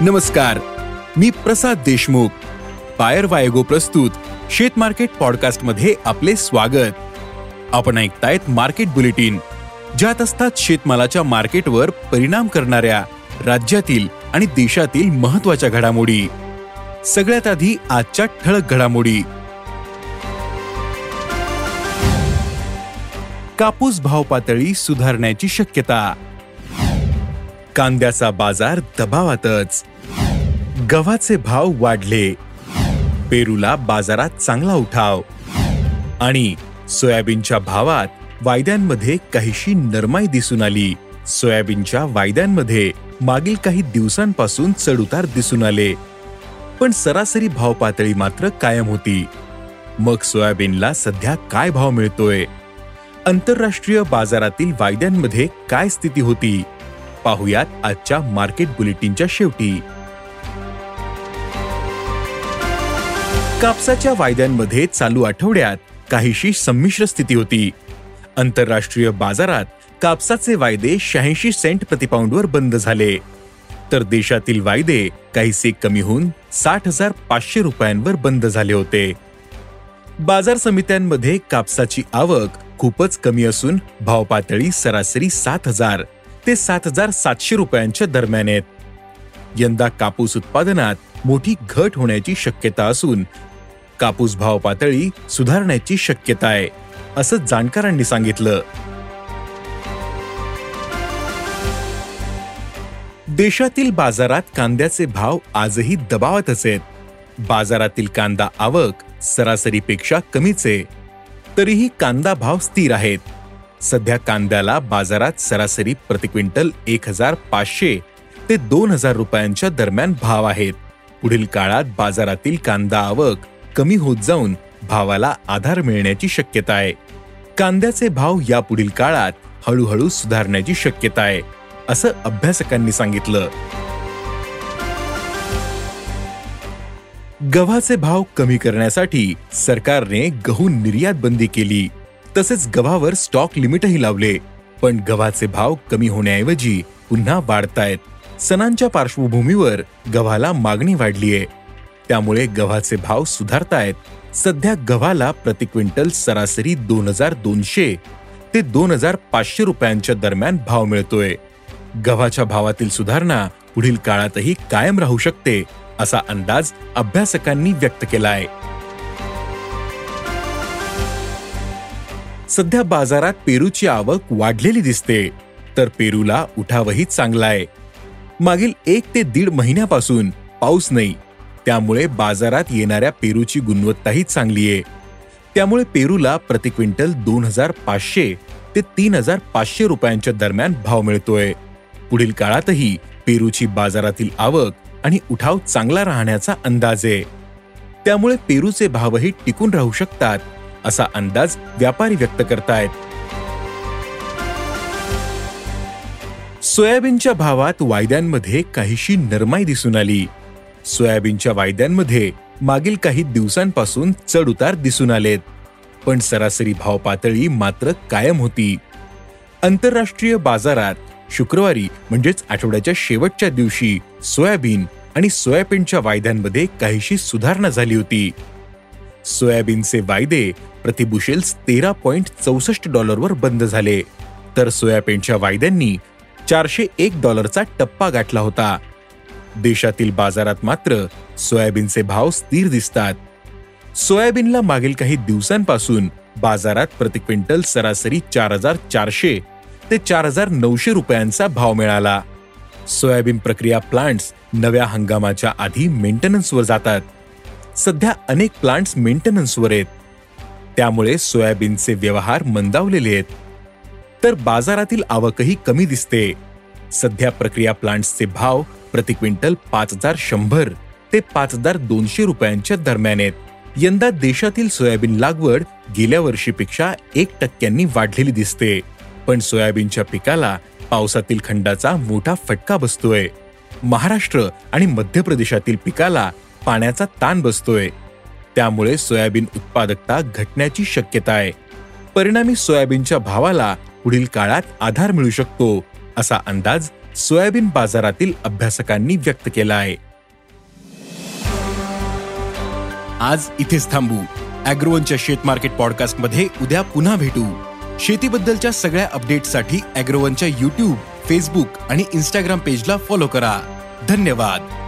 नमस्कार मी प्रसाद देशमुख. बायर वायगो प्रस्तुत शेत मार्केट पॉडकास्टमध्ये आपले स्वागत. आपण ऐकतायत मार्केट बुलेटिन ज्यात असतात शेतमालाच्या मार्केटवर परिणाम करणाऱ्या राज्यातील आणि देशातील महत्त्वाच्या घडामोडी. सगळ्यात आधी आजच्या ठळक घडामोडी. कापूस भाव पातळी सुधारण्याची शक्यता. कांद्याचा बाजार दबावातच. गव्हाचे भाव वाढले. पेरूला बाजारात चांगला उठाव. आणि सोयाबीनच्या भावात वायद्यांमध्ये काहीशी नरमाई दिसून आली. सोयाबीनच्या वायद्यांमध्ये मागील काही दिवसांपासून चढउतार दिसून आले. पण सरासरी भाव पातळी मात्र कायम होती. मग सोयाबीनला सध्या काय भाव मिळतोय? आंतरराष्ट्रीय बाजारातील वायद्यांमध्ये काय स्थिती होती? पाहुयात आजच्या मार्केट बुलेटिनच्या शेवटी. कापसाच्या वायद्यांमध्ये चालू आठवड्यात काहीशी संमिश्र स्थिती होती. आंतरराष्ट्रीय बाजारात कापसाचे वायदे शहाऐंशी सेंट प्रतिपाऊंडवर बंद झाले. तर देशातील वायदे काहीसे कमी होऊन साठ हजार पाचशे रुपयांवर बंद झाले होते. बाजार समित्यांमध्ये कापसाची आवक खूपच कमी असून भाव पातळी सरासरी सात हजार. ते सात हजार सातशे रुपयांच्या दरम्यान आहेत. यंदा कापूस उत्पादनात मोठी घट होण्याची शक्यता असून कापूस भाव पातळी सुधारण्याची शक्यता आहे असं जाणकारांनी सांगितलं. देशातील बाजारात कांद्याचे भाव आजही दबावातच आहेत. बाजारातील कांदा आवक सरासरीपेक्षा कमीच आहे. तरीही कांदा भाव स्थिर आहेत. सध्या कांद्याला बाजारात सरासरी प्रति क्विंटल एक हजार पाचशे ते दोन हजार रुपयांच्या दरम्यान भाव आहेत. पुढील काळात बाजारातील कांदा आवक कमी होत जाऊन भावाला आधार मिळण्याची शक्यता आहे. कांद्याचे भाव यापुढील काळात हळूहळू सुधारण्याची शक्यता आहे असं अभ्यासकांनी सांगितलं. गव्हाचे भाव कमी करण्यासाठी सरकारने गहू निर्यात बंदी केली. तसेच गव्हावर स्टॉक लिमिटही लावले. पण गव्हाचे भाव कमी होण्याऐवजी पुन्हा वाढतायत. सणांच्या पार्श्वभूमीवर गव्हाला मागणी वाढलीये. त्यामुळे गव्हाचे भाव सुधारतायत. सध्या गव्हाला प्रति क्विंटल सरासरी दोन हजार दोनशे ते दोन हजार पाचशे रुपयांच्या दरम्यान भाव मिळतोय. गव्हाच्या भावातील सुधारणा पुढील काळातही कायम राहू शकते असा अंदाज अभ्यासकांनी व्यक्त केलाय. सध्या बाजारात पेरूची आवक वाढलेली दिसते. तर पेरूला उठावही चांगला आहे मागील एक ते दीड महिन्यापासून पाऊस नाही. त्यामुळे बाजारात येणाऱ्या पेरूची गुणवत्ताही चांगली आहे. त्यामुळे पेरूला प्रति क्विंटल दोन हजार पाचशे ते तीन हजार पाचशे रुपयांच्या दरम्यान भाव मिळतोय. पुढील काळातही पेरूची बाजारातील आवक आणि उठाव चांगला राहण्याचा अंदाज आहे. त्यामुळे पेरूचे भावही टिकून राहू शकतात. असा अंदाज व्यापारी व्यक्त करतायत. सोयाबीनच्या भावात वायद्यांमध्ये काहीशी नरमाई दिसून आली. सोयाबीनच्या वायद्यांमध्ये मागील काही दिवसांपासून चढउतार दिसून आलेत. पण सरासरी भाव पातळी मात्र कायम होती. आंतरराष्ट्रीय बाजारात शुक्रवारी म्हणजेच आठवड्याच्या शेवटच्या दिवशी सोयाबीन आणि सोयाबीनच्या वायद्यांमध्ये काहीशी सुधारणा झाली होती. सोयाबीनचे वायदे प्रतिबुशेल्स तेरा पॉइंट चौसष्ट डॉलरवर बंद झाले. तर सोयाबीनच्या वायद्यांनी चारशे एक डॉलरचा टप्पा गाठला होता. देशातील बाजारात मात्र सोयाबीनचे भाव स्थिर दिसतात. सोयाबीनला मागील काही दिवसांपासून बाजारात प्रति क्विंटल सरासरी चार हजार चारशे ते चार हजार नऊशे रुपयांचा भाव मिळाला. सोयाबीन प्रक्रिया प्लांट्स नव्या हंगामाच्या आधी मेंटेनन्सवर जातात. सध्या अनेक प्लांट्स मेंटेनन्सवर आहेत. त्यामुळे सोयाबीनचे व्यवहार मंदावलेले आहेत. तर बाजारातील आवकही कमी दिसते. सध्या प्रक्रिया प्लांट्सचे भाव प्रति क्विंटल पाच हजार शंभर ते पाच हजार दोनशे रुपयांच्या दरम्यान आहेत. यंदा देशातील सोयाबीन लागवड गेल्या वर्षीपेक्षा एक टक्क्यांनी वाढलेली दिसते. पण सोयाबीनच्या पिकाला पावसातील खंडाचा मोठा फटका बसतोय. महाराष्ट्र आणि मध्य प्रदेशातील पिकाला पाण्याचा ताण बसतोय. त्यामुळे सोयाबीन उत्पादकता घटण्याची शक्यता आहे. परिणामी सोयाबीनच्या भावाला पुढील काळात आधार मिळू शकतो असा अंदाज सोयाबीन बाजारातील अभ्यासकांनी व्यक्त केला आहे. आज इथेच थांबू. अॅग्रोवनच्या शेत मार्केट पॉडकास्टमध्ये उद्या पुन्हा भेटू. शेतीबद्दलच्या सगळ्या अपडेटसाठी अॅग्रोवनच्या युट्यूब फेसबुक आणि इन्स्टाग्राम पेजला फॉलो करा. धन्यवाद.